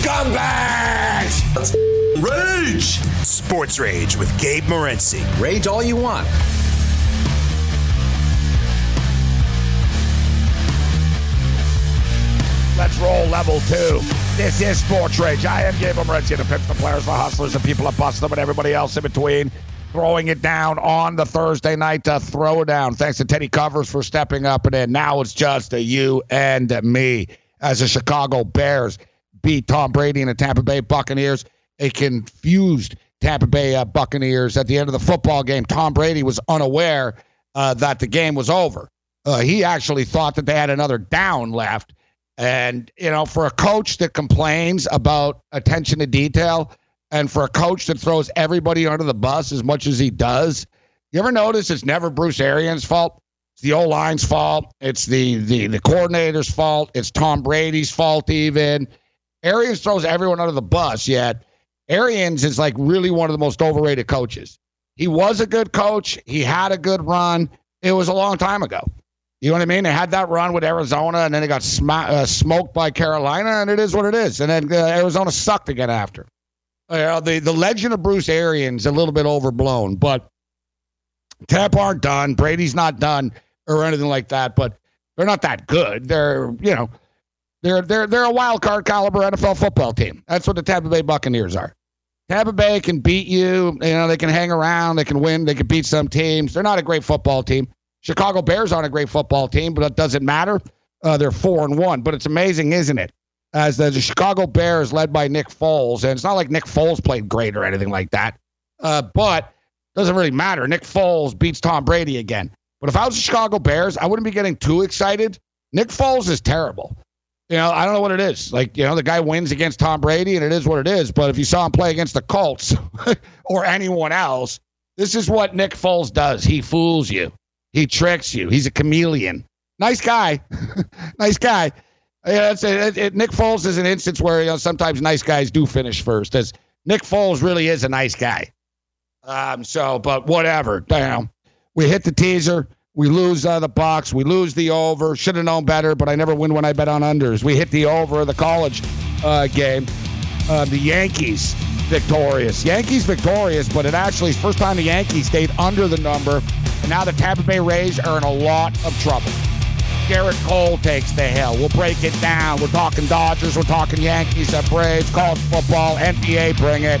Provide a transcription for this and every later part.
Scumbags! Let's rage! Sports Rage with Gabe Morency. Rage all you want. Let's roll level two. This is Sports Rage. I am Gabe Morency, the pimps, the players, the hustlers, the people that bust them, and everybody else in between. Throwing it down on the Thursday night to throw it down. Thanks to Teddy Covers for stepping up and in. Now it's just a you and me as the Chicago Bears beat Tom Brady and the Tampa Bay Buccaneers. A confused Tampa Bay uh, Buccaneers at the end of the football game. Tom Brady was unaware uh, that the game was over. Uh, he actually thought that they had another down left. And, you know, for a coach that complains about attention to detail and for a coach that throws everybody under the bus as much as he does, you ever notice it's never Bruce Arians' fault? It's the O line's fault. It's the, the the coordinator's fault. It's Tom Brady's fault, even. Arians throws everyone under the bus, yet Arians is like really one of the most overrated coaches. He was a good coach. He had a good run. It was a long time ago. You know what I mean? They had that run with Arizona, and then they got sm- uh, smoked by Carolina, and it is what it is. And then uh, Arizona sucked again after. Uh, the the legend of Bruce Arians a little bit overblown, but Tampa aren't done. Brady's not done or anything like that. But they're not that good. They're you know they're they're they're a wild card caliber NFL football team. That's what the Tampa Bay Buccaneers are. Tampa Bay can beat you. You know they can hang around. They can win. They can beat some teams. They're not a great football team. Chicago Bears aren't a great football team, but it doesn't matter. Uh, they're four and one. But it's amazing, isn't it? As the, the, Chicago Bears, led by Nick Foles, and it's not like Nick Foles played great or anything like that. Uh, but doesn't really matter. Nick Foles beats Tom Brady again. But if I was the Chicago Bears, I wouldn't be getting too excited. Nick Foles is terrible. You know, I don't know what it is. Like, you know, the guy wins against Tom Brady, and it is what it is. But if you saw him play against the Colts or anyone else, this is what Nick Foles does. He fools you. He tricks you. He's a chameleon. Nice guy. nice guy. Yeah, a, it, it, Nick Foles is an instance where you know sometimes nice guys do finish first. As Nick Foles really is a nice guy. Um. So, but whatever. Damn. We hit the teaser. We lose uh, the box. We lose the over. Should have known better, but I never win when I bet on unders. We hit the over the college uh, game. Uh, the Yankees victorious. Yankees victorious, but it actually is first time the Yankees stayed under the number. And now the Tampa Bay Rays are in a lot of trouble. Gerrit Cole takes the hill. We'll break it down. We're talking Dodgers. We're talking Yankees, uh, Braves, college football, NBA. Bring it.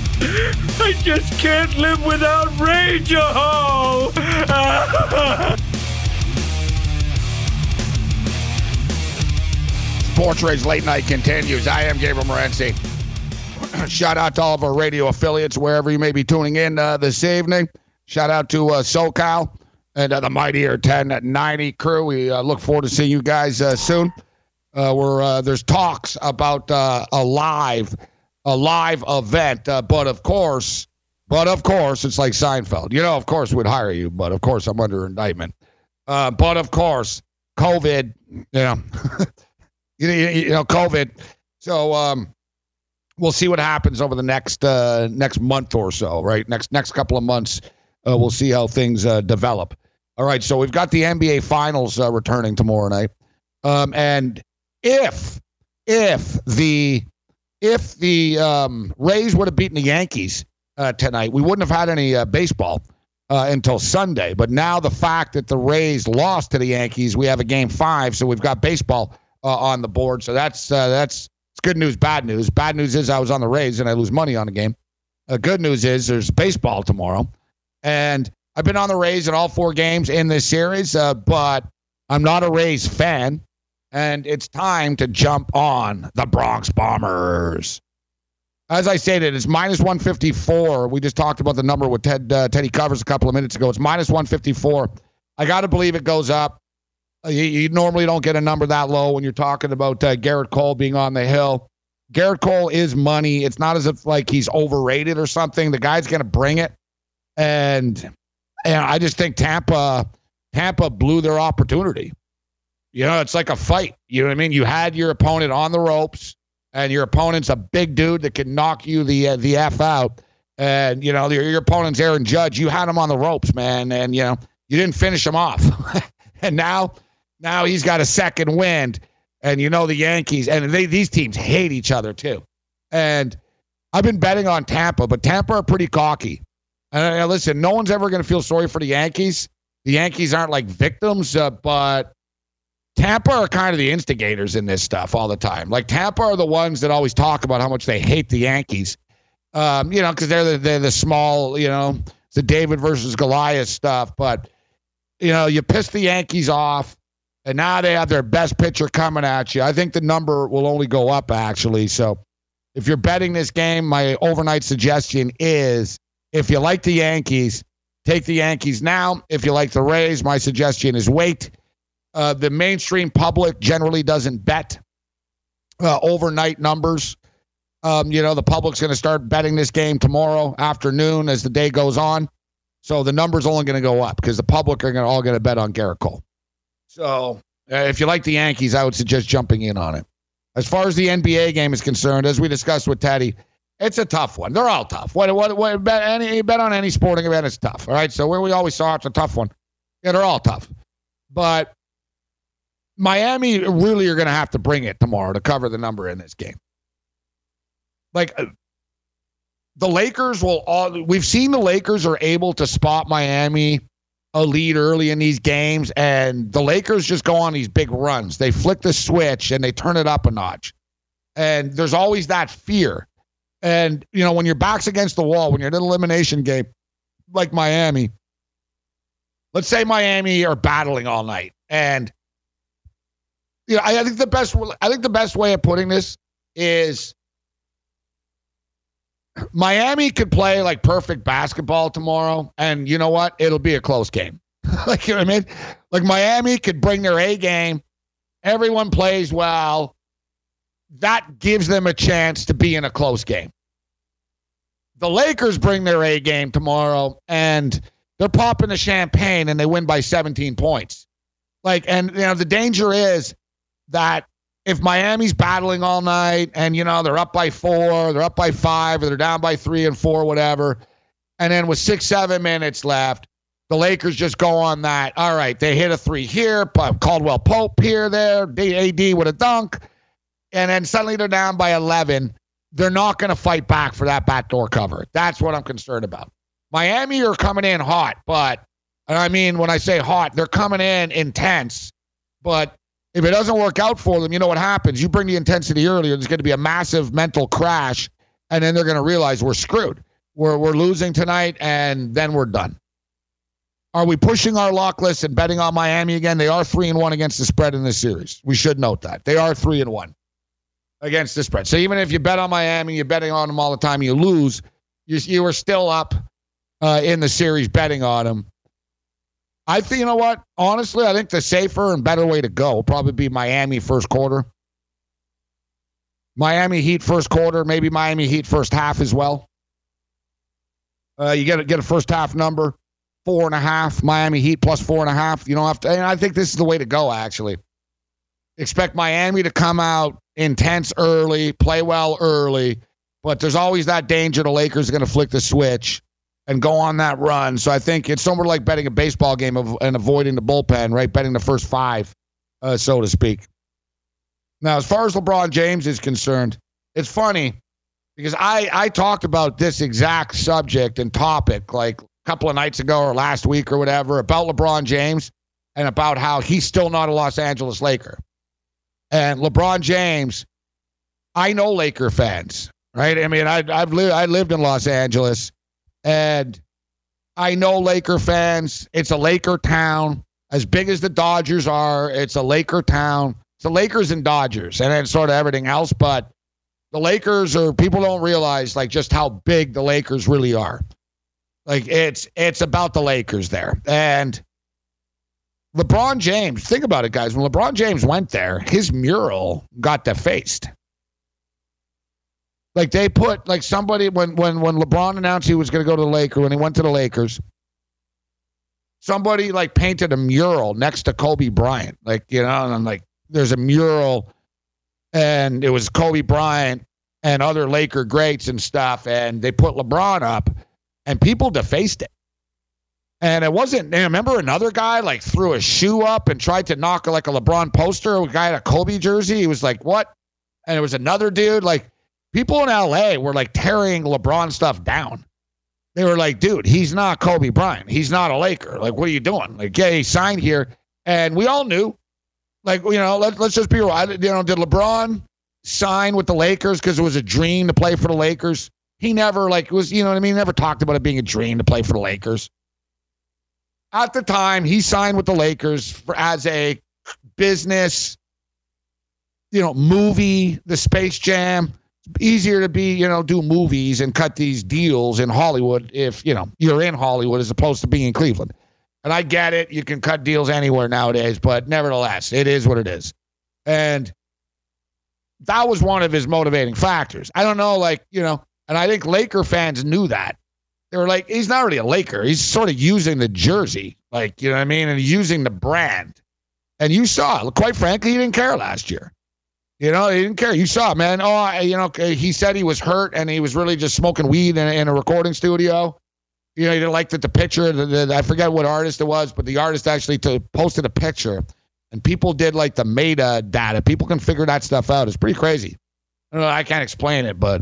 I just can't live without Rageahol. Sports Rage Late Night continues. I am Gabriel Morency. Shout out to all of our radio affiliates, wherever you may be tuning in uh, this evening. Shout out to uh, SoCal and uh, the Mightier 1090 crew. We uh, look forward to seeing you guys uh, soon. Uh, where there's talks about a live a live event. Uh, but of course, but of course, it's like Seinfeld. You know, of course, we'd hire you, but of course, I'm under indictment. Uh, but of course, COVID. You know, you, you know, COVID. So um, we'll see what happens over the next uh, next month or so. Right, next next couple of months, uh, we'll see how things uh, develop. All right, so we've got the NBA Finals uh, returning tomorrow night, um, and if if the if the um, Rays would have beaten the Yankees uh, tonight, we wouldn't have had any uh, baseball uh, until Sunday. But now the fact that the Rays lost to the Yankees, we have a game five, so we've got baseball uh, on the board. So that's uh, that's it's good news, bad news. Bad news is I was on the Rays and I lose money on the game. Uh, good news is there's baseball tomorrow, and I've been on the Rays in all four games in this series, but I'm not a Rays fan and it's time to jump on the Bronx Bombers. as I stated, it's minus 154. We just talked about the number with Ted uh, Teddy covers a couple of minutes ago. It's minus 154. I got to believe it goes up. Uh, you, you, normally don't get a number that low when you're talking about uh, Gerrit Cole being on the hill. Gerrit Cole is money. It's not as if like he's overrated or something. The guy's going to bring it, and and I just think Tampa Tampa blew their opportunity. You know, it's like a fight. You know what I mean? You had your opponent on the ropes, and your opponent's a big dude that can knock you the uh, the f out. And you know, your, your opponent's Aaron Judge. You had him on the ropes, man, and you know you didn't finish him off. and now, now he's got a second wind. And you know the Yankees and they, these teams hate each other too. And I've been betting on Tampa, but Tampa are pretty cocky. And uh, listen, no one's ever going to feel sorry for the Yankees. The Yankees aren't like victims, uh, but Tampa are kind of the instigators in this stuff all the time. Like Tampa are the ones that always talk about how much they hate the Yankees. Um, you know, because they're the, they're the small, you know, the David versus Goliath stuff. But you know, you piss the Yankees off, and now they have their best pitcher coming at you. I think the number will only go up actually. So if you're betting this game, my overnight suggestion is if you like the Yankees, take the Yankees now. If you like the Rays, my suggestion is wait. Uh, the mainstream public generally doesn't bet uh, overnight numbers. Um, you know, the public's going to start betting this game tomorrow afternoon as the day goes on. So the number's only going to go up because the public are going to all going to bet on Gerrit Cole. So uh, if you like the Yankees, I would suggest jumping in on it. As far as the NBA game is concerned, as we discussed with Teddy, it's a tough one. They're all tough. What, what, what, bet, any, bet on any sporting event is tough. All right. So where we always saw it's a tough one. Yeah, they're all tough. But Miami really are going to have to bring it tomorrow to cover the number in this game. Like uh, the Lakers will all, we've seen the Lakers are able to spot Miami a lead early in these games, and the Lakers just go on these big runs. They flick the switch and they turn it up a notch. And there's always that fear. And, you know, when your back's against the wall, when you're in an elimination game like Miami, let's say Miami are battling all night. And, you know, I, I think the best I think the best way of putting this is Miami could play like perfect basketball tomorrow, and you know what? It'll be a close game. like you know what I mean? Like Miami could bring their A game. Everyone plays well. That gives them a chance to be in a close game. The Lakers bring their A game tomorrow, and they're popping the champagne, and they win by 17 points. Like, and you know, the danger is that if Miami's battling all night and you know they're up by four, they're up by five, or they're down by three and four, whatever, and then with six, seven minutes left, the Lakers just go on that. All right, they hit a three here, Caldwell Pope here, there, AD with a dunk, and then suddenly they're down by 11. They're not going to fight back for that backdoor cover. That's what I'm concerned about. Miami are coming in hot, but, and I mean, when I say hot, they're coming in intense, but if it doesn't work out for them, you know what happens? You bring the intensity earlier, there's going to be a massive mental crash, and then they're going to realize we're screwed. We're, we're losing tonight, and then we're done. Are we pushing our lock list and betting on Miami again? They are three and one against the spread in this series. We should note that they are three and one against the spread. So even if you bet on Miami, you're betting on them all the time, you lose. You you are still up uh, in the series betting on them. I think you know what? Honestly, I think the safer and better way to go will probably be Miami first quarter. Miami Heat first quarter, maybe Miami Heat first half as well. Uh, you get a, get a first half number, four and a half. Miami Heat plus four and a half. You don't have to. And I think this is the way to go. Actually, expect Miami to come out intense early, play well early, but there's always that danger the Lakers are going to flick the switch and go on that run. So I think it's somewhere like betting a baseball game of, and avoiding the bullpen, right? Betting the first five, uh, so to speak. Now, as far as LeBron James is concerned, it's funny because I, I talked about this exact subject and topic like a couple of nights ago or last week or whatever about LeBron James and about how he's still not a Los Angeles Laker. And LeBron James, I know Laker fans, right? I mean, I, I've lived I lived in Los Angeles and I know Laker fans. It's a Laker town. As big as the Dodgers are, it's a Laker town. It's the Lakers and Dodgers, and then sort of everything else. But The Lakers are people don't realize like just how big the Lakers really are. Like it's it's about the Lakers there. And LeBron James, think about it, guys. When LeBron James went there, his mural got defaced. Like they put like somebody when when when LeBron announced he was going to go to the Lakers when he went to the Lakers, somebody like painted a mural next to Kobe Bryant. Like you know, and I'm like, there's a mural, and it was Kobe Bryant and other Laker greats and stuff, and they put LeBron up, and people defaced it. And it wasn't. I remember another guy like threw a shoe up and tried to knock like a LeBron poster. A guy in a Kobe jersey. He was like, "What?" And it was another dude. Like people in LA were like tearing LeBron stuff down. They were like, "Dude, he's not Kobe Bryant. He's not a Laker. Like, what are you doing? Like, yeah, he signed here, and we all knew. Like, you know, let, let's just be real. You know, did LeBron sign with the Lakers because it was a dream to play for the Lakers? He never like was, you know what I mean? He Never talked about it being a dream to play for the Lakers at the time he signed with the Lakers for, as a business, you know, movie, the Space Jam. Easier to be, you know, do movies and cut these deals in Hollywood if, you know, you're in Hollywood as opposed to being in Cleveland. And I get it. You can cut deals anywhere nowadays, but nevertheless, it is what it is. And that was one of his motivating factors. I don't know, like, you know, and I think Laker fans knew that they were like, he's not really a Laker. He's sort of using the jersey, like, you know what I mean? And using the brand. And you saw, quite frankly, he didn't care last year. You know, he didn't care. You saw, man. Oh, you know, he said he was hurt and he was really just smoking weed in, in a recording studio. You know, he didn't like that the picture, the, the, I forget what artist it was, but the artist actually to, posted a picture and people did like the meta data. People can figure that stuff out. It's pretty crazy. I, know, I can't explain it, but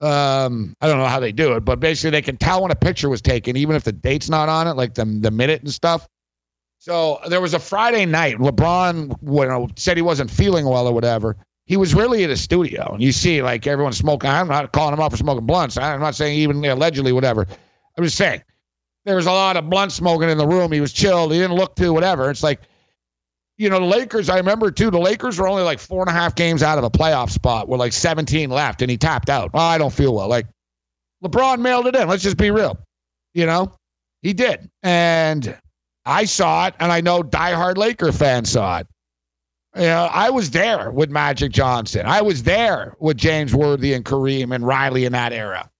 um, I don't know how they do it, but basically they can tell when a picture was taken, even if the date's not on it, like the the minute and stuff. So there was a Friday night. LeBron you know, said he wasn't feeling well or whatever. He was really in a studio, and you see like everyone smoking. I'm not calling him out for smoking blunts. I'm not saying even allegedly whatever. I'm just saying there was a lot of blunt smoking in the room. He was chilled. He didn't look too whatever. It's like you know, the Lakers, I remember too, the Lakers were only like four and a half games out of a playoff spot with like 17 left, and he tapped out. Oh, I don't feel well. Like, LeBron mailed it in. Let's just be real. You know, he did. And I saw it, and I know diehard Laker fans saw it. You know, I was there with Magic Johnson. I was there with James Worthy and Kareem and Riley in that era.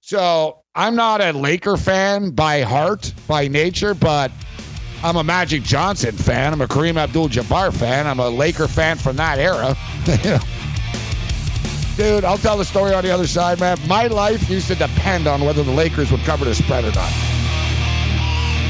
So I'm not a Laker fan by heart, by nature, but I'm a Magic Johnson fan. I'm a Kareem Abdul-Jabbar fan. I'm a Laker fan from that era. Dude, I'll tell the story on the other side, man. My life used to depend on whether the Lakers would cover the spread or not.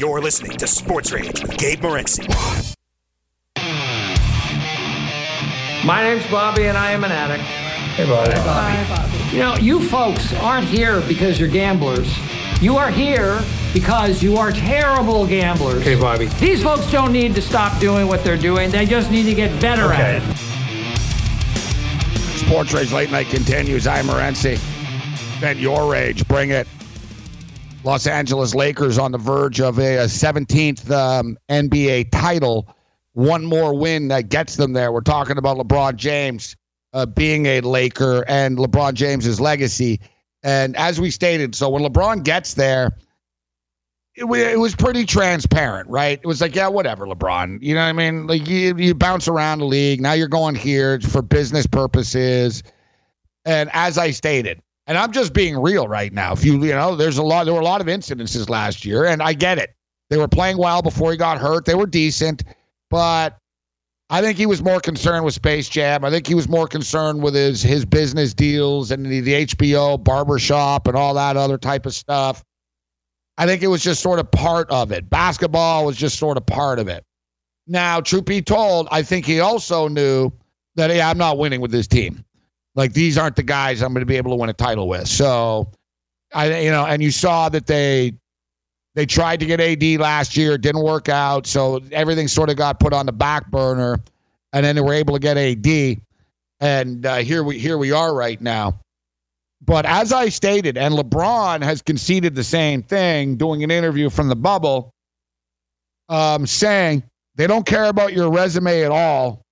You're listening to Sports Rage with Gabe Morency. My name's Bobby, and I am an addict. Hey, Bobby. Bobby. Bobby. You know, you folks aren't here because you're gamblers. You are here because you are terrible gamblers. Okay, Bobby. These folks don't need to stop doing what they're doing. They just need to get better Okay. at it. Sports Rage Late Night continues. I'm Morency. Vent your rage. Bring it. Los Angeles Lakers on the verge of a, a 17th um, NBA title. One more win that gets them there. We're talking about LeBron James uh, being a Laker and LeBron James's legacy. And as we stated, so when LeBron gets there, it, it was pretty transparent, right? It was like, yeah, whatever, LeBron. You know what I mean? Like you, you bounce around the league. Now you're going here for business purposes. And as I stated, and I'm just being real right now. If you, you know, there's a lot, there were a lot of incidences last year, and I get it. They were playing well before he got hurt. They were decent, but I think he was more concerned with Space Jam. I think he was more concerned with his his business deals and the, the HBO barbershop and all that other type of stuff. I think it was just sort of part of it. Basketball was just sort of part of it. Now, truth be told, I think he also knew that yeah, I'm not winning with this team. Like these aren't the guys I'm going to be able to win a title with. So I you know, and you saw that they they tried to get AD last year, didn't work out, so everything sort of got put on the back burner, and then they were able to get AD, and uh, here we here we are right now. But as I stated, and LeBron has conceded the same thing, doing an interview from the bubble, um, saying they don't care about your resume at all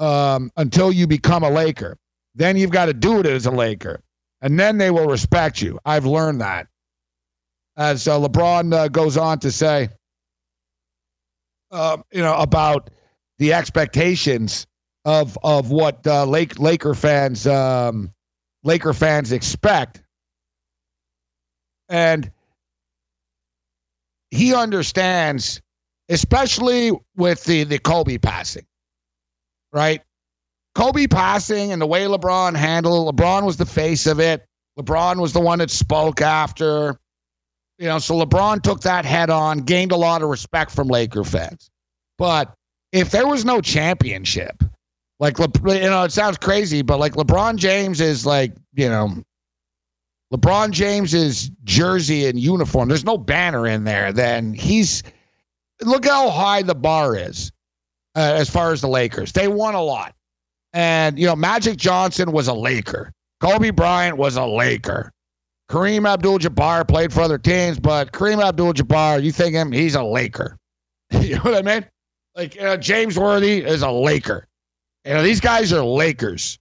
um, until you become a Laker. Then you've got to do it as a Laker, and then they will respect you. I've learned that. As uh, LeBron uh, goes on to say, uh, you know, about the expectations of of what uh, Lake Laker fans um, Laker fans expect, and he understands, especially with the the Kobe passing, right? Kobe passing and the way LeBron handled LeBron was the face of it. LeBron was the one that spoke after. You know, so LeBron took that head on, gained a lot of respect from Laker fans. But if there was no championship, like you know, it sounds crazy, but like LeBron James is like, you know, LeBron James's jersey and uniform. There's no banner in there. Then he's look how high the bar is uh, as far as the Lakers. They won a lot. And, you know, Magic Johnson was a Laker. Kobe Bryant was a Laker. Kareem Abdul Jabbar played for other teams, but Kareem Abdul Jabbar, you think him, he's a Laker. you know what I mean? Like, you know, James Worthy is a Laker. You know, these guys are Lakers.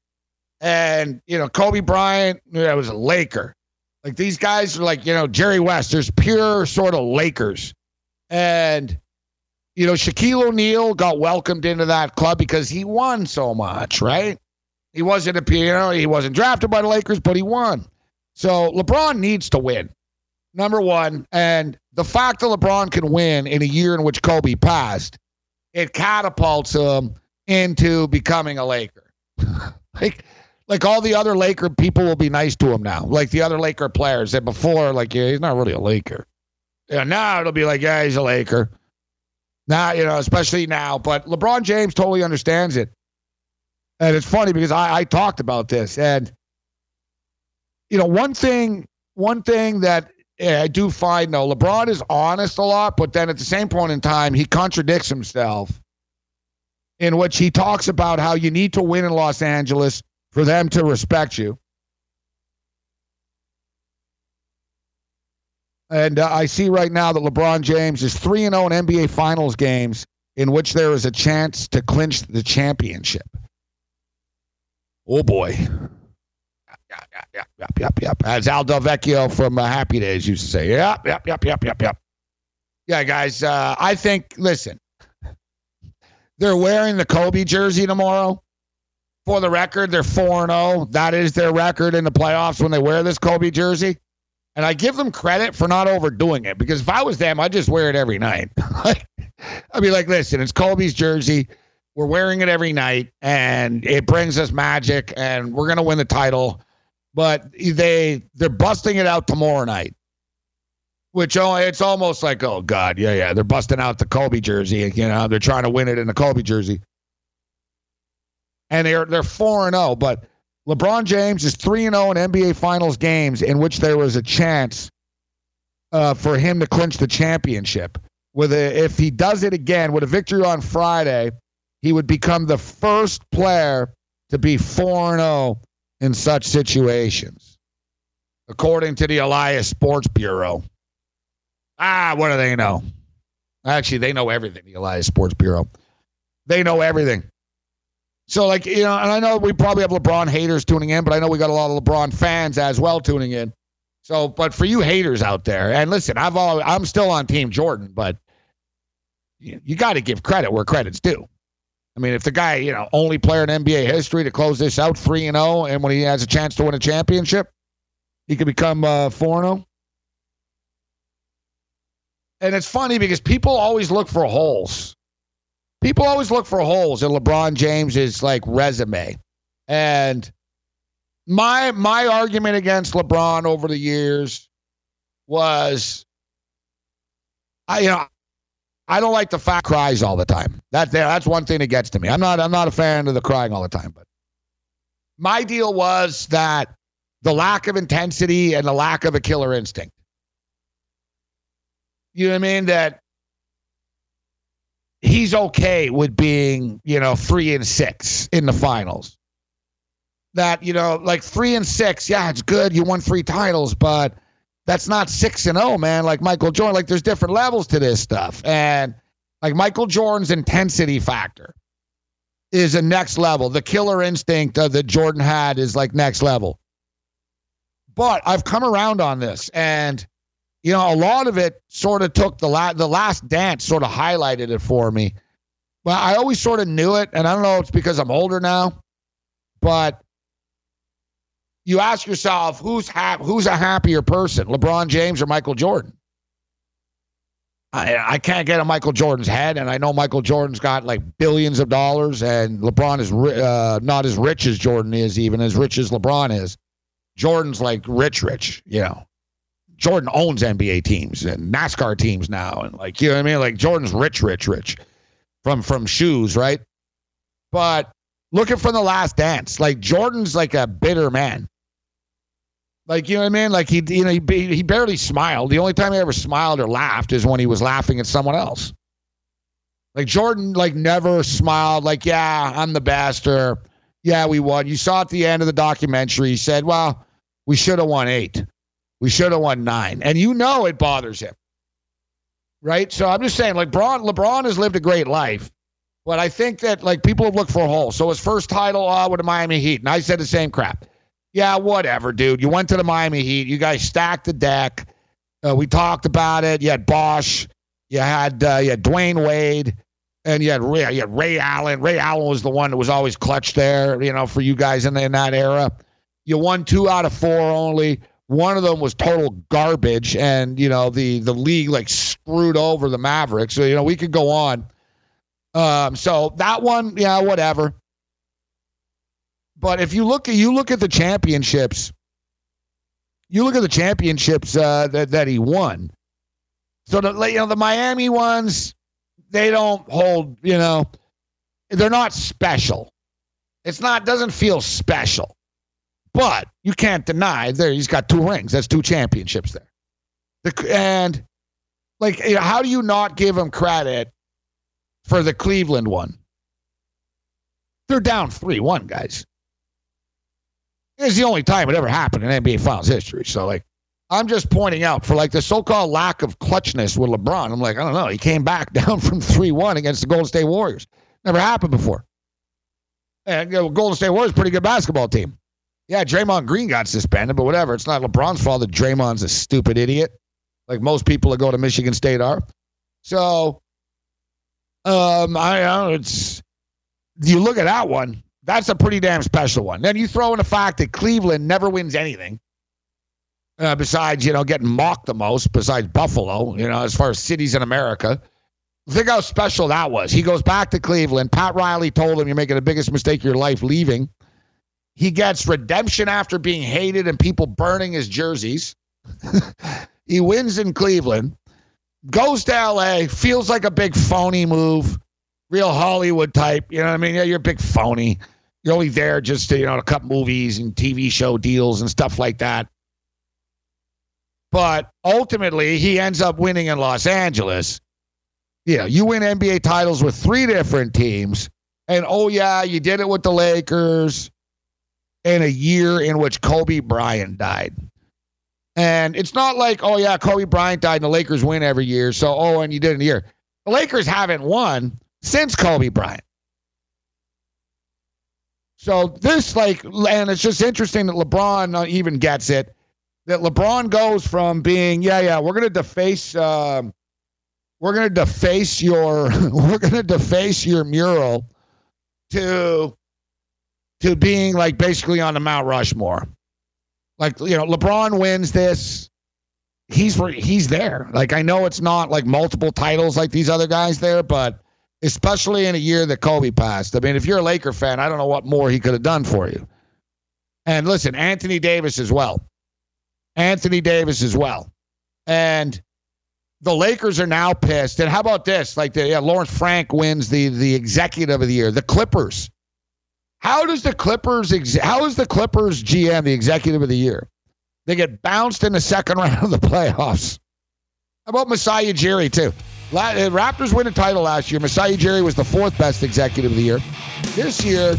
And, you know, Kobe Bryant you know, was a Laker. Like, these guys are like, you know, Jerry West. There's pure sort of Lakers. And, you know, Shaquille O'Neal got welcomed into that club because he won so much, right? He wasn't a you know, he wasn't drafted by the Lakers, but he won. So LeBron needs to win. Number one, and the fact that LeBron can win in a year in which Kobe passed, it catapults him into becoming a Laker. like, like all the other Laker people will be nice to him now. Like the other Laker players that before, like yeah, he's not really a Laker. Yeah, now it'll be like, yeah, he's a Laker. Now, you know, especially now. But LeBron James totally understands it. And it's funny because I, I talked about this. And, you know, one thing, one thing that I do find though, LeBron is honest a lot, but then at the same point in time, he contradicts himself in which he talks about how you need to win in Los Angeles for them to respect you. And uh, I see right now that LeBron James is 3 0 in NBA Finals games in which there is a chance to clinch the championship. Oh, boy. Yep, yep, yep, yep, yep. As Al Del Vecchio from uh, Happy Days used to say. Yep, yep, yep, yep, yep, yep. Yeah, guys, uh, I think, listen, they're wearing the Kobe jersey tomorrow. For the record, they're 4 0. That is their record in the playoffs when they wear this Kobe jersey. And I give them credit for not overdoing it because if I was them, I'd just wear it every night. I'd be like, listen, it's Kobe's jersey. We're wearing it every night and it brings us magic and we're going to win the title. But they they're busting it out tomorrow night. Which oh, it's almost like, oh God, yeah, yeah. They're busting out the Kobe jersey. You know, they're trying to win it in the Kobe jersey. And they're they're 4 and 0, but LeBron James is 3 0 in NBA Finals games in which there was a chance uh, for him to clinch the championship. With a, if he does it again with a victory on Friday, he would become the first player to be 4 0 in such situations, according to the Elias Sports Bureau. Ah, what do they know? Actually, they know everything, the Elias Sports Bureau. They know everything. So, like, you know, and I know we probably have LeBron haters tuning in, but I know we got a lot of LeBron fans as well tuning in. So, but for you haters out there, and listen, I've all I'm still on Team Jordan, but you, you got to give credit where credit's due. I mean, if the guy, you know, only player in NBA history to close this out three and zero, and when he has a chance to win a championship, he could become uh, four and zero. And it's funny because people always look for holes people always look for holes in LeBron James's like resume. And my my argument against LeBron over the years was I you know I don't like the fact cries all the time. That that's one thing that gets to me. I'm not I'm not a fan of the crying all the time, but my deal was that the lack of intensity and the lack of a killer instinct. You know what I mean? That he's okay with being, you know, three and six in the finals. That, you know, like three and six, yeah, it's good. You won three titles, but that's not six and oh, man. Like Michael Jordan, like there's different levels to this stuff. And like Michael Jordan's intensity factor is a next level. The killer instinct uh, that Jordan had is like next level. But I've come around on this and you know, a lot of it sort of took the la- the last dance sort of highlighted it for me. But I always sort of knew it, and I don't know if it's because I'm older now, but you ask yourself who's ha- who's a happier person, LeBron James or Michael Jordan? I, I can't get in Michael Jordan's head, and I know Michael Jordan's got like billions of dollars, and LeBron is uh, not as rich as Jordan is, even as rich as LeBron is. Jordan's like rich, rich, you know. Jordan owns NBA teams and NASCAR teams now, and like you know what I mean. Like Jordan's rich, rich, rich from from shoes, right? But looking from the last dance, like Jordan's like a bitter man. Like you know what I mean? Like he you know he he barely smiled. The only time he ever smiled or laughed is when he was laughing at someone else. Like Jordan, like never smiled. Like yeah, I'm the best, or yeah, we won. You saw at the end of the documentary, he said, "Well, we should have won eight. We should have won nine. And you know it bothers him. Right? So I'm just saying, like LeBron, LeBron has lived a great life. But I think that like people have looked for a hole. So his first title uh, with the Miami Heat, and I said the same crap. Yeah, whatever, dude. You went to the Miami Heat. You guys stacked the deck. Uh, we talked about it. You had Bosh. You had uh, you had Dwyane Wade, and you had Ray, you had Ray Allen. Ray Allen was the one that was always clutch there, you know, for you guys in, in that era. You won two out of four only. One of them was total garbage, and you know the the league like screwed over the Mavericks. So you know we could go on. Um, so that one, yeah, whatever. But if you look at you look at the championships, you look at the championships uh, that that he won. So the you know the Miami ones, they don't hold. You know, they're not special. It's not doesn't feel special. But you can't deny there he's got two rings. That's two championships there. The, and like, you know, how do you not give him credit for the Cleveland one? They're down three one, guys. It's the only time it ever happened in NBA Finals history. So like, I'm just pointing out for like the so-called lack of clutchness with LeBron. I'm like, I don't know. He came back down from three one against the Golden State Warriors. Never happened before. And you know, Golden State Warriors pretty good basketball team. Yeah, Draymond Green got suspended, but whatever. It's not LeBron's fault that Draymond's a stupid idiot, like most people that go to Michigan State are. So, um, I, know, it's you look at that one. That's a pretty damn special one. Then you throw in the fact that Cleveland never wins anything. Uh, besides, you know, getting mocked the most, besides Buffalo, you know, as far as cities in America. Think how special that was. He goes back to Cleveland. Pat Riley told him, You're making the biggest mistake of your life leaving. He gets redemption after being hated and people burning his jerseys. he wins in Cleveland, goes to LA, feels like a big phony move, real Hollywood type. You know what I mean? Yeah, you're a big phony. You're only there just to, you know, to cut movies and TV show deals and stuff like that. But ultimately, he ends up winning in Los Angeles. Yeah, you win NBA titles with three different teams. And oh, yeah, you did it with the Lakers in a year in which Kobe Bryant died. And it's not like, oh, yeah, Kobe Bryant died and the Lakers win every year. So, oh, and you did in a year. The Lakers haven't won since Kobe Bryant. So this, like, and it's just interesting that LeBron even gets it. That LeBron goes from being, yeah, yeah, we're gonna deface, um, we're gonna deface your, we're gonna deface your mural, to to being like basically on the Mount Rushmore. Like you know, LeBron wins this. He's he's there. Like I know it's not like multiple titles like these other guys there, but especially in a year that Kobe passed. I mean, if you're a Laker fan, I don't know what more he could have done for you. And listen, Anthony Davis as well. Anthony Davis as well. And the Lakers are now pissed. And how about this? Like the yeah, Lawrence Frank wins the the executive of the year. The Clippers. How does the Clippers how is the Clippers GM the executive of the year? They get bounced in the second round of the playoffs. How about Masai Ujiri too? La- uh, Raptors win a title last year. Masai Ujiri was the fourth best executive of the year. This year,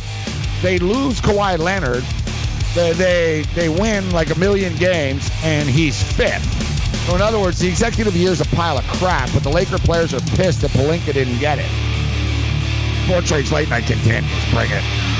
they lose Kawhi Leonard. They, they they win like a million games, and he's fifth. So in other words, the executive of the year is a pile of crap, but the Laker players are pissed that Pelinka didn't get it. Sports Rage late night continues. Bring it.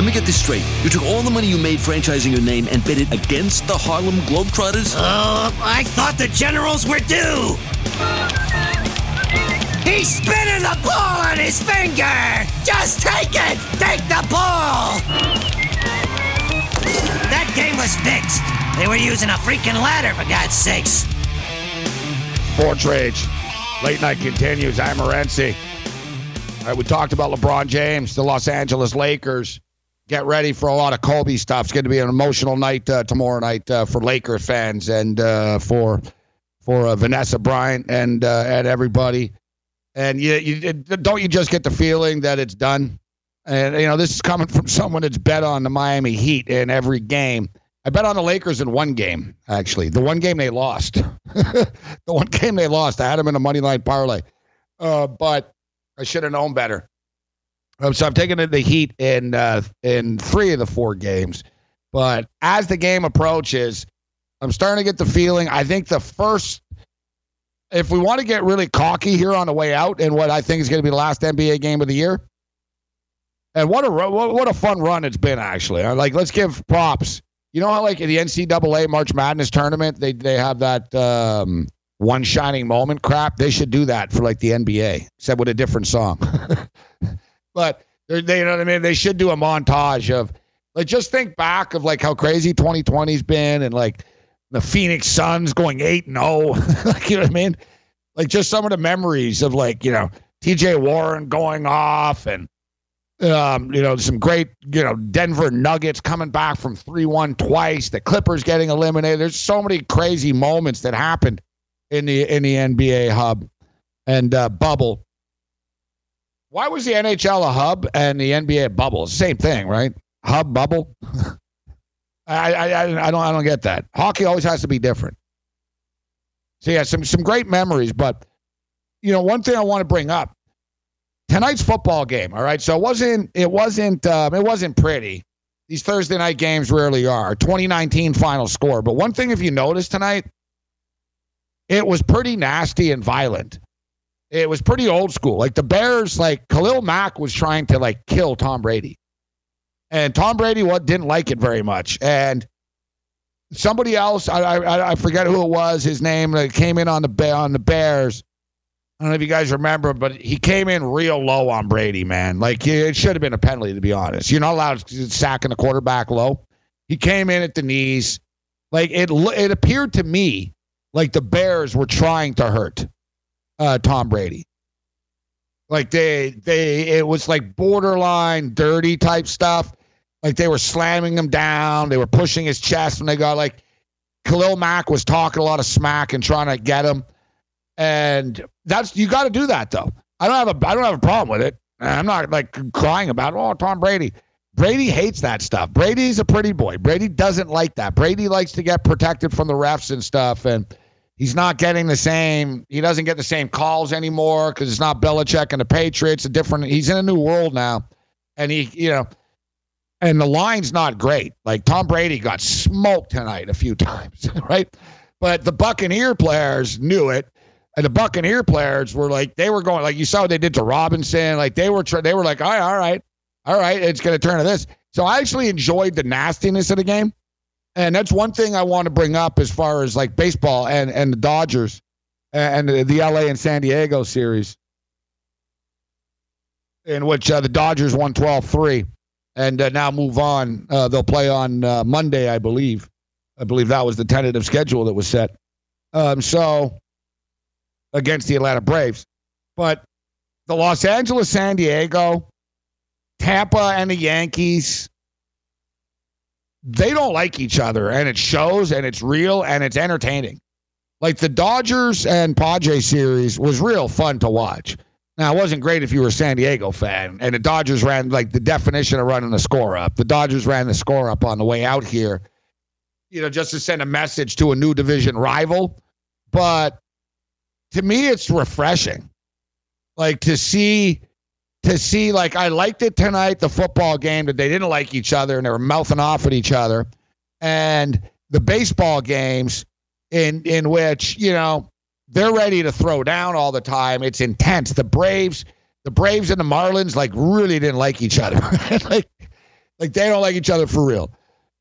Let me get this straight. You took all the money you made franchising your name and bet it against the Harlem Globetrotters? Uh, I thought the generals were due. He's spinning the ball on his finger. Just take it. Take the ball. That game was fixed. They were using a freaking ladder, for God's sakes. Sports Rage. Late night continues. I'm Morency. All right, we talked about LeBron James, the Los Angeles Lakers. Get ready for a lot of Kobe stuff. It's going to be an emotional night uh, tomorrow night uh, for Laker fans and uh, for for uh, Vanessa Bryant and uh, and everybody. And you, you don't you just get the feeling that it's done. And you know this is coming from someone that's bet on the Miami Heat in every game. I bet on the Lakers in one game, actually. The one game they lost. the one game they lost. I had them in a money line parlay. Uh, but I should have known better. Um, so I'm taking the Heat in uh, in three of the four games. But as the game approaches, I'm starting to get the feeling. I think the first, if we want to get really cocky here on the way out, and what I think is going to be the last NBA game of the year, and what a what a fun run it's been actually. Like let's give props. You know how like in the NCAA March Madness tournament they they have that um, one shining moment crap. They should do that for like the NBA, except with a different song. but they, you know what I mean. They should do a montage of like just think back of like how crazy 2020's been, and like the Phoenix Suns going eight and zero. Like you know what I mean. Like just some of the memories of like you know T.J. Warren going off and um, you know, some great, you know, Denver Nuggets coming back from 3 1 twice, the Clippers getting eliminated. There's so many crazy moments that happened in the in the NBA hub and uh, bubble. Why was the NHL a hub and the NBA a bubble? Same thing, right? Hub bubble. I, I I don't I don't get that. Hockey always has to be different. So yeah, some some great memories, but you know, one thing I want to bring up tonight's football game. All right, so it wasn't it wasn't um, it wasn't pretty. These Thursday night games rarely are. 2019 final score, but one thing if you notice tonight, it was pretty nasty and violent. It was pretty old school. Like the Bears, like Khalil Mack was trying to like kill Tom Brady, and Tom Brady what didn't like it very much. And somebody else, I I, I forget who it was, his name that came in on the on the Bears I don't know if you guys remember, but he came in real low on Brady, man. Like it should have been a penalty, to be honest. You're not allowed to sack in the quarterback low. He came in at the knees. Like it, it appeared to me like the Bears were trying to hurt uh, Tom Brady. Like they, they, it was like borderline dirty type stuff. Like they were slamming him down. They were pushing his chest when they got like Khalil Mack was talking a lot of smack and trying to get him. And that's you got to do that though. I don't have a I don't have a problem with it. I'm not like crying about oh Tom Brady. Brady hates that stuff. Brady's a pretty boy. Brady doesn't like that. Brady likes to get protected from the refs and stuff, and he's not getting the same. He doesn't get the same calls anymore because it's not Belichick and the Patriots. A different. He's in a new world now, and he you know, and the line's not great. Like Tom Brady got smoked tonight a few times, right? But the Buccaneer players knew it and the Buccaneer players were like, they were going like you saw what they did to Robinson. Like they were, they were like, all right, all right, all right, it's going to turn to this. So I actually enjoyed the nastiness of the game, And that's one thing I want to bring up as far as like baseball and, and the Dodgers and the, LA and San Diego series, in which uh, the Dodgers won 12 3 and uh, now move on. Uh, they'll play on uh, Monday, I believe. I believe that was the tentative schedule that was set. Um, so against the Atlanta Braves. But the Los Angeles, San Diego, Tampa, and the Yankees, they don't like each other. And it shows and it's real and it's entertaining. Like the Dodgers and Padres series was real fun to watch. Now, it wasn't great if you were a San Diego fan, and the Dodgers ran like the definition of running the score up. The Dodgers ran the score up on the way out here, you know, just to send a message to a new division rival. But to me, it's refreshing, like to see, to see. Like I liked it tonight, the football game that they didn't like each other and they were mouthing off at each other, and the baseball games in in which you know they're ready to throw down all the time. It's intense. The Braves, the Braves and the Marlins, like really didn't like each other. like, like they don't like each other for real.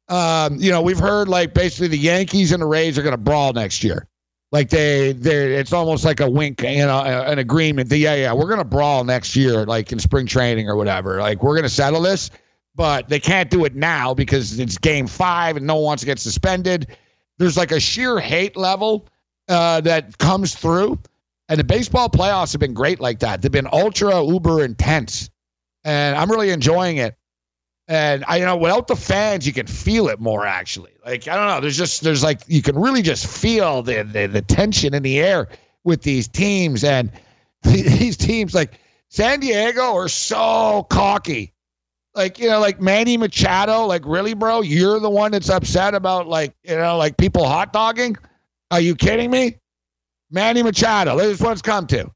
Um, you know, we've heard like basically the Yankees and the Rays are going to brawl next year. Like they, they, it's almost like a wink, you know, an agreement. That, yeah, yeah, we're to brawl next year, like in spring training or whatever. Like we're to settle this, but they can't do it now because it's Game Five and no one wants to get suspended. There's like a sheer hate level uh, that comes through. And the baseball playoffs have been great like that. They've been ultra uber intense, and I'm really enjoying it. And I, you know, without the fans, you can feel it more. Actually, like I don't know, there's just there's like you can really just feel the the, the tension in the air with these teams, and these teams like San Diego are so cocky. Like you know, like Manny Machado, like really, bro, you're the one that's upset about like you know, like people hot dogging. Are you kidding me? Manny Machado, this is what it's come to.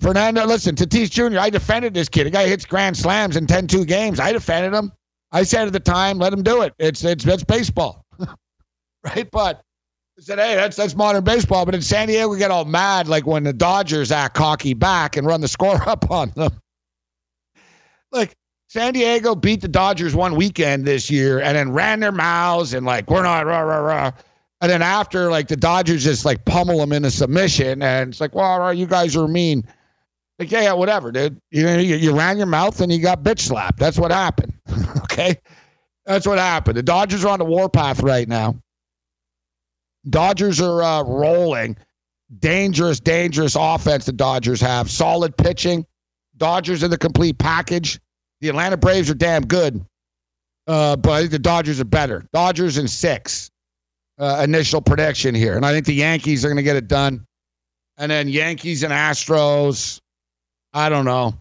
Fernando, listen, Tatis Jr., I defended this kid. The guy hits grand slams in 10 2 games. I defended him. I said at the time, let him do it. It's it's it's baseball. right? But I said, hey, that's that's modern baseball. But in San Diego, we get all mad like when the Dodgers act cocky back and run the score up on them. like San Diego beat the Dodgers one weekend this year and then ran their mouths and like, we're not rah rah rah. And then after, like the Dodgers just like pummel them into submission, and it's like, well, you guys are mean. Like, yeah, yeah, whatever, dude. You you, you ran your mouth and you got bitch slapped. That's what happened. okay, that's what happened. The Dodgers are on the warpath right now. Dodgers are uh, rolling. Dangerous, dangerous offense. The Dodgers have solid pitching. Dodgers are the complete package. The Atlanta Braves are damn good, uh, but I think the Dodgers are better. Dodgers in six uh, initial prediction here. And I think the Yankees are going to get it done. And then Yankees and Astros, I don't know.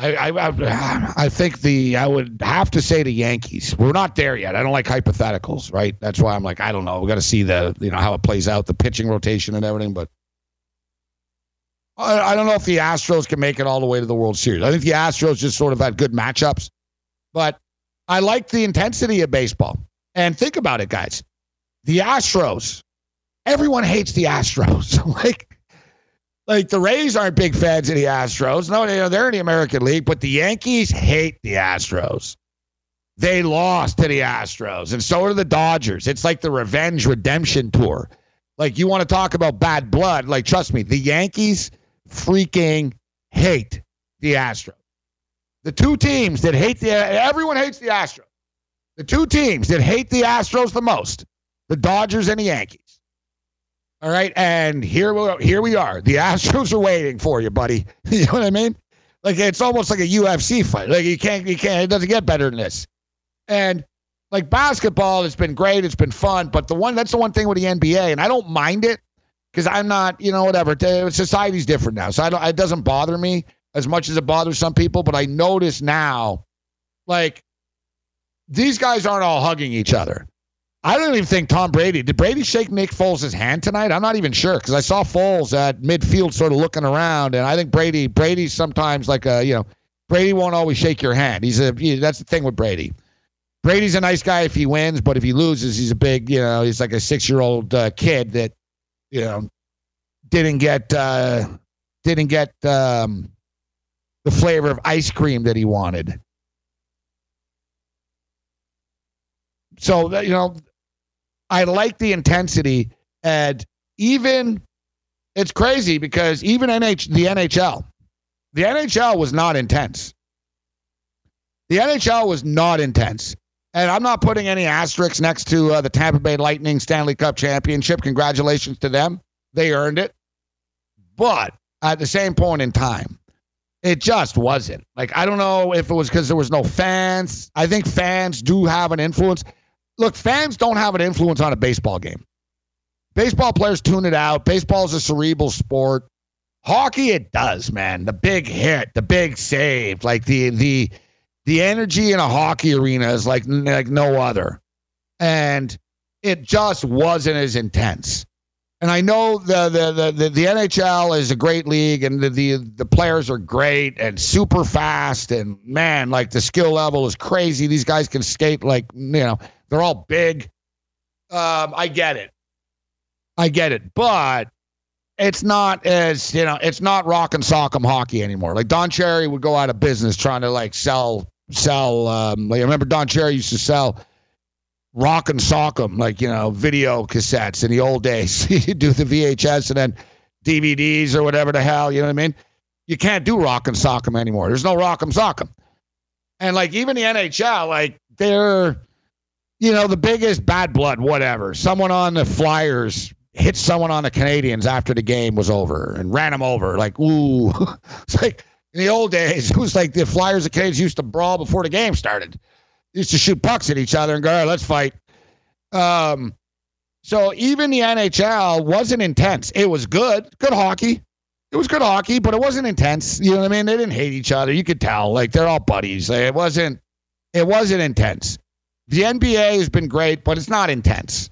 I, I, I think the I would have to say the Yankees. We're not there yet. I don't like hypotheticals, right? That's why I'm like I don't know. We got to see the you know how it plays out, the pitching rotation and everything. But I, I don't know if the Astros can make it all the way to the World Series. I think the Astros just sort of had good matchups, but I like the intensity of baseball. And think about it, guys. The Astros, everyone hates the Astros. like, like the Rays aren't big fans of the Astros. No, they, they're in the American League, but the Yankees hate the Astros. They lost to the Astros, and so are the Dodgers. It's like the revenge redemption tour. Like you want to talk about bad blood? Like trust me, the Yankees freaking hate the Astros. The two teams that hate the everyone hates the Astros. The two teams that hate the Astros the most, the Dodgers and the Yankees. All right, and here we here we are. The Astros are waiting for you, buddy. you know what I mean? Like it's almost like a UFC fight. Like you can't you can't it doesn't get better than this. And like basketball, it's been great, it's been fun, but the one that's the one thing with the NBA, and I don't mind it because I'm not, you know, whatever. Society's different now, so I don't, it doesn't bother me as much as it bothers some people. But I notice now, like these guys aren't all hugging each other. I don't even think Tom Brady did Brady shake Nick Foles' hand tonight. I'm not even sure because I saw Foles at midfield, sort of looking around, and I think Brady Brady's sometimes like a you know Brady won't always shake your hand. He's a he, that's the thing with Brady. Brady's a nice guy if he wins, but if he loses, he's a big you know he's like a six year old uh, kid that you know didn't get uh, didn't get um, the flavor of ice cream that he wanted. so you know, I like the intensity, and even it's crazy because even NH the NHL, the NHL was not intense. The NHL was not intense. And I'm not putting any asterisks next to uh, the Tampa Bay Lightning Stanley Cup championship. Congratulations to them. They earned it. But at the same point in time, it just wasn't. Like, I don't know if it was because there was no fans. I think fans do have an influence. Look, fans don't have an influence on a baseball game. Baseball players tune it out. Baseball is a cerebral sport. Hockey, it does, man. The big hit, the big save, like the the the energy in a hockey arena is like like no other, and it just wasn't as intense. And I know the the the the, the NHL is a great league, and the, the the players are great and super fast, and man, like the skill level is crazy. These guys can skate like you know they're all big. Um, I get it, I get it, but it's not as you know it's not rock and sock'em hockey anymore. Like Don Cherry would go out of business trying to like sell sell. Um, like I remember Don Cherry used to sell rock and sock'em like you know video cassettes in the old days. you do the VHS and then DVDs or whatever the hell. You know what I mean? You can't do rock and sock'em anymore. There's no rock and sock'em. And like even the NHL, like they're you know the biggest bad blood, whatever. Someone on the Flyers hit someone on the Canadiens after the game was over and ran them over. Like, ooh. it's like in the old days, it was like the Flyers and Canadiens used to brawl before the game started. Used to shoot pucks at each other and go, all right, let's fight. Um, so even the NHL wasn't intense. It was good, good hockey. It was good hockey, but it wasn't intense. You know what I mean? They didn't hate each other. You could tell, like they're all buddies. It wasn't. It wasn't intense. The NBA has been great, but it's not intense.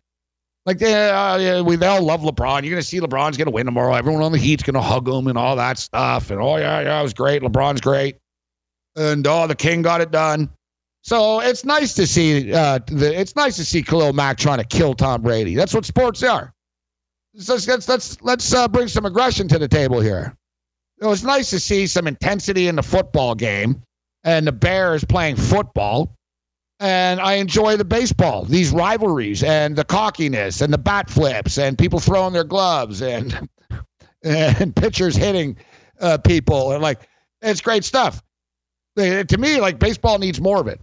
Like they, uh, we they all love LeBron. You're gonna see LeBron's gonna win tomorrow. Everyone on the Heat's gonna hug him and all that stuff. And oh yeah, yeah, it was great. LeBron's great. And oh, the King got it done. So it's nice to see. Uh, the, it's nice to see Khalil Mack trying to kill Tom Brady. That's what sports are. So let's let's let's, let's uh, bring some aggression to the table here. It was nice to see some intensity in the football game, and the Bears playing football and I enjoy the baseball, these rivalries and the cockiness and the bat flips and people throwing their gloves and and pitchers hitting uh, people and like it's great stuff. To me, like baseball needs more of it.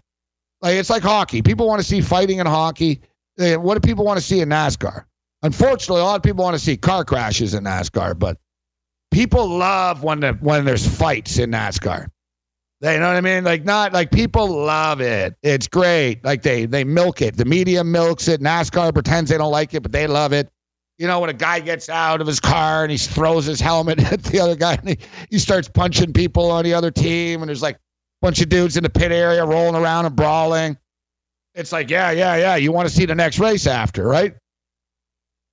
Like it's like hockey. People want to see fighting in hockey. What do people want to see in NASCAR? Unfortunately, a lot of people want to see car crashes in NASCAR, but people love when the, when there's fights in NASCAR. You know what I mean? Like not like people love it. It's great. Like they they milk it. The media milks it. NASCAR pretends they don't like it, but they love it. You know, when a guy gets out of his car and he throws his helmet at the other guy and he, he starts punching people on the other team and there's like a bunch of dudes in the pit area rolling around and brawling. It's like, yeah, yeah, yeah. You want to see the next race after, right?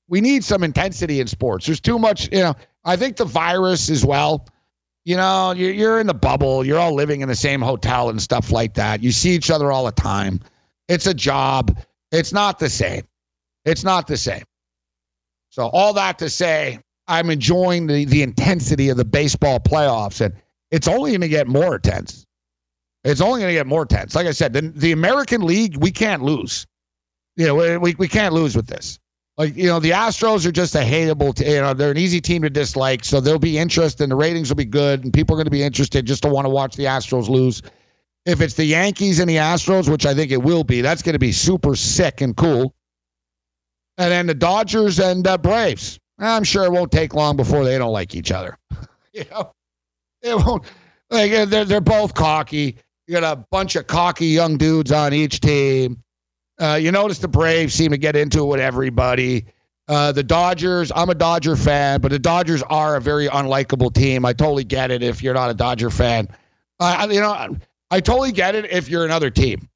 We need some intensity in sports. There's too much, you know. I think the virus as well you know, you're, you're in the bubble. You're all living in the same hotel and stuff like that. You see each other all the time. It's a job. It's not the same. It's not the same. So, all that to say, I'm enjoying the, the intensity of the baseball playoffs, and it's only going to get more intense. It's only going to get more tense. Like I said, the, the American League, we can't lose. You know, we, we can't lose with this. Like, you know, the Astros are just a hateable, you know, they're an easy team to dislike. So there'll be interest and the ratings will be good and people are going to be interested just to want to watch the Astros lose. If it's the Yankees and the Astros, which I think it will be, that's going to be super sick and cool. And then the Dodgers and uh, Braves. I'm sure it won't take long before they don't like each other. you know, it won't. Like they're they're both cocky. You got a bunch of cocky young dudes on each team. Uh, you notice the Braves seem to get into it with everybody. Uh, the Dodgers, I'm a Dodger fan, but the Dodgers are a very unlikable team. I totally get it if you're not a Dodger fan. Uh, you know, I totally get it if you're another team.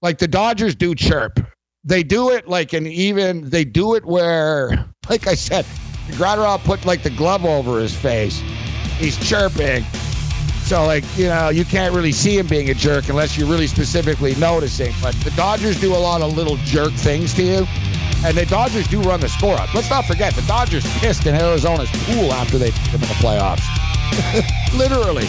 Like the Dodgers do chirp. They do it like an even, they do it where, like I said, Graterol put like the glove over his face. He's chirping. So, like, you know, you can't really see him being a jerk unless you're really specifically noticing. But the Dodgers do a lot of little jerk things to you. And the Dodgers do run the score up. Let's not forget, the Dodgers pissed in Arizona's pool after they put them in the playoffs. Literally.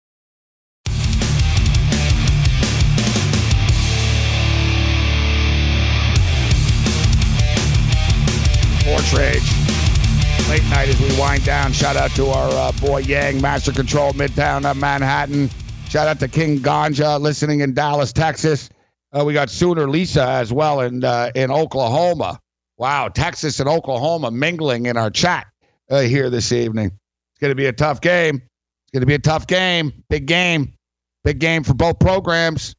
As we wind down. Shout out to our uh, boy Yang, Master Control, Midtown uh, Manhattan. Shout out to King Ganja, listening in Dallas, Texas. Uh, we got Sooner Lisa as well in uh, in Oklahoma. Wow, Texas and Oklahoma mingling in our chat uh, here this evening. It's going to be a tough game. It's going to be a tough game. Big game. Big game for both programs.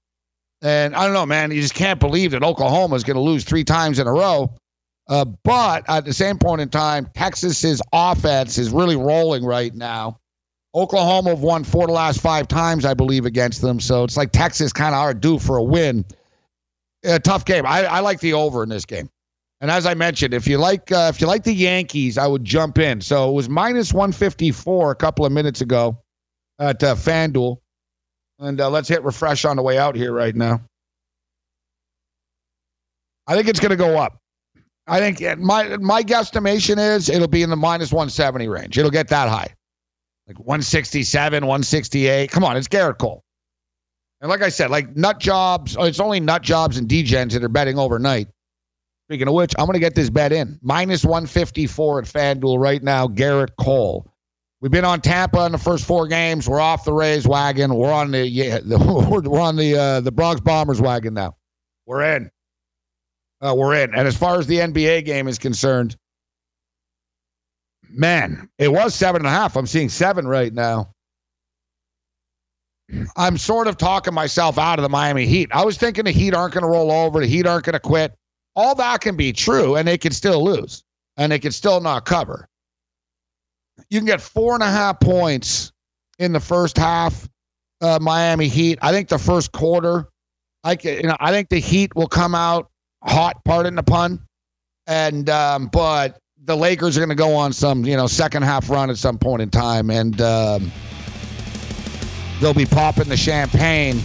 And I don't know, man. You just can't believe that Oklahoma is going to lose three times in a row. Uh, but at the same point in time, Texas's offense is really rolling right now. Oklahoma have won four the last five times, I believe, against them. So it's like Texas kind of are due for a win. A tough game. I, I like the over in this game. And as I mentioned, if you like uh, if you like the Yankees, I would jump in. So it was minus 154 a couple of minutes ago at uh, FanDuel. And uh, let's hit refresh on the way out here right now. I think it's going to go up. I think my my guesstimation is it'll be in the minus 170 range. It'll get that high. Like 167, 168. Come on, it's Gerrit Cole. And like I said, like nut jobs, it's only nut jobs and degens that are betting overnight. Speaking of which, I'm going to get this bet in. Minus 154 at FanDuel right now, Gerrit Cole. We've been on Tampa in the first four games. We're off the Rays wagon. We're on the yeah, the, we're on the uh, the Bronx Bombers wagon now. We're in. Uh, we're in. And as far as the NBA game is concerned, man, it was seven and a half. I'm seeing seven right now. I'm sort of talking myself out of the Miami Heat. I was thinking the Heat aren't going to roll over, the Heat aren't going to quit. All that can be true, and they can still lose, and they can still not cover. You can get four and a half points in the first half, uh, Miami Heat. I think the first quarter, I can, you know, I think the Heat will come out hot, pardon the pun, and um, but the Lakers are going to go on some, you know, second half run at some point in time, and um, they'll be popping the champagne,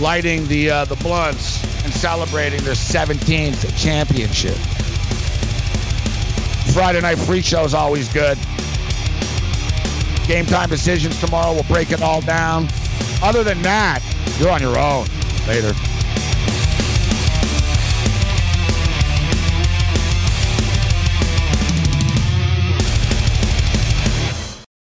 lighting the uh, the blunts, and celebrating their 17th championship. Friday night free show is always good. Game time decisions tomorrow. We'll break it all down. Other than that, you're on your own. Later.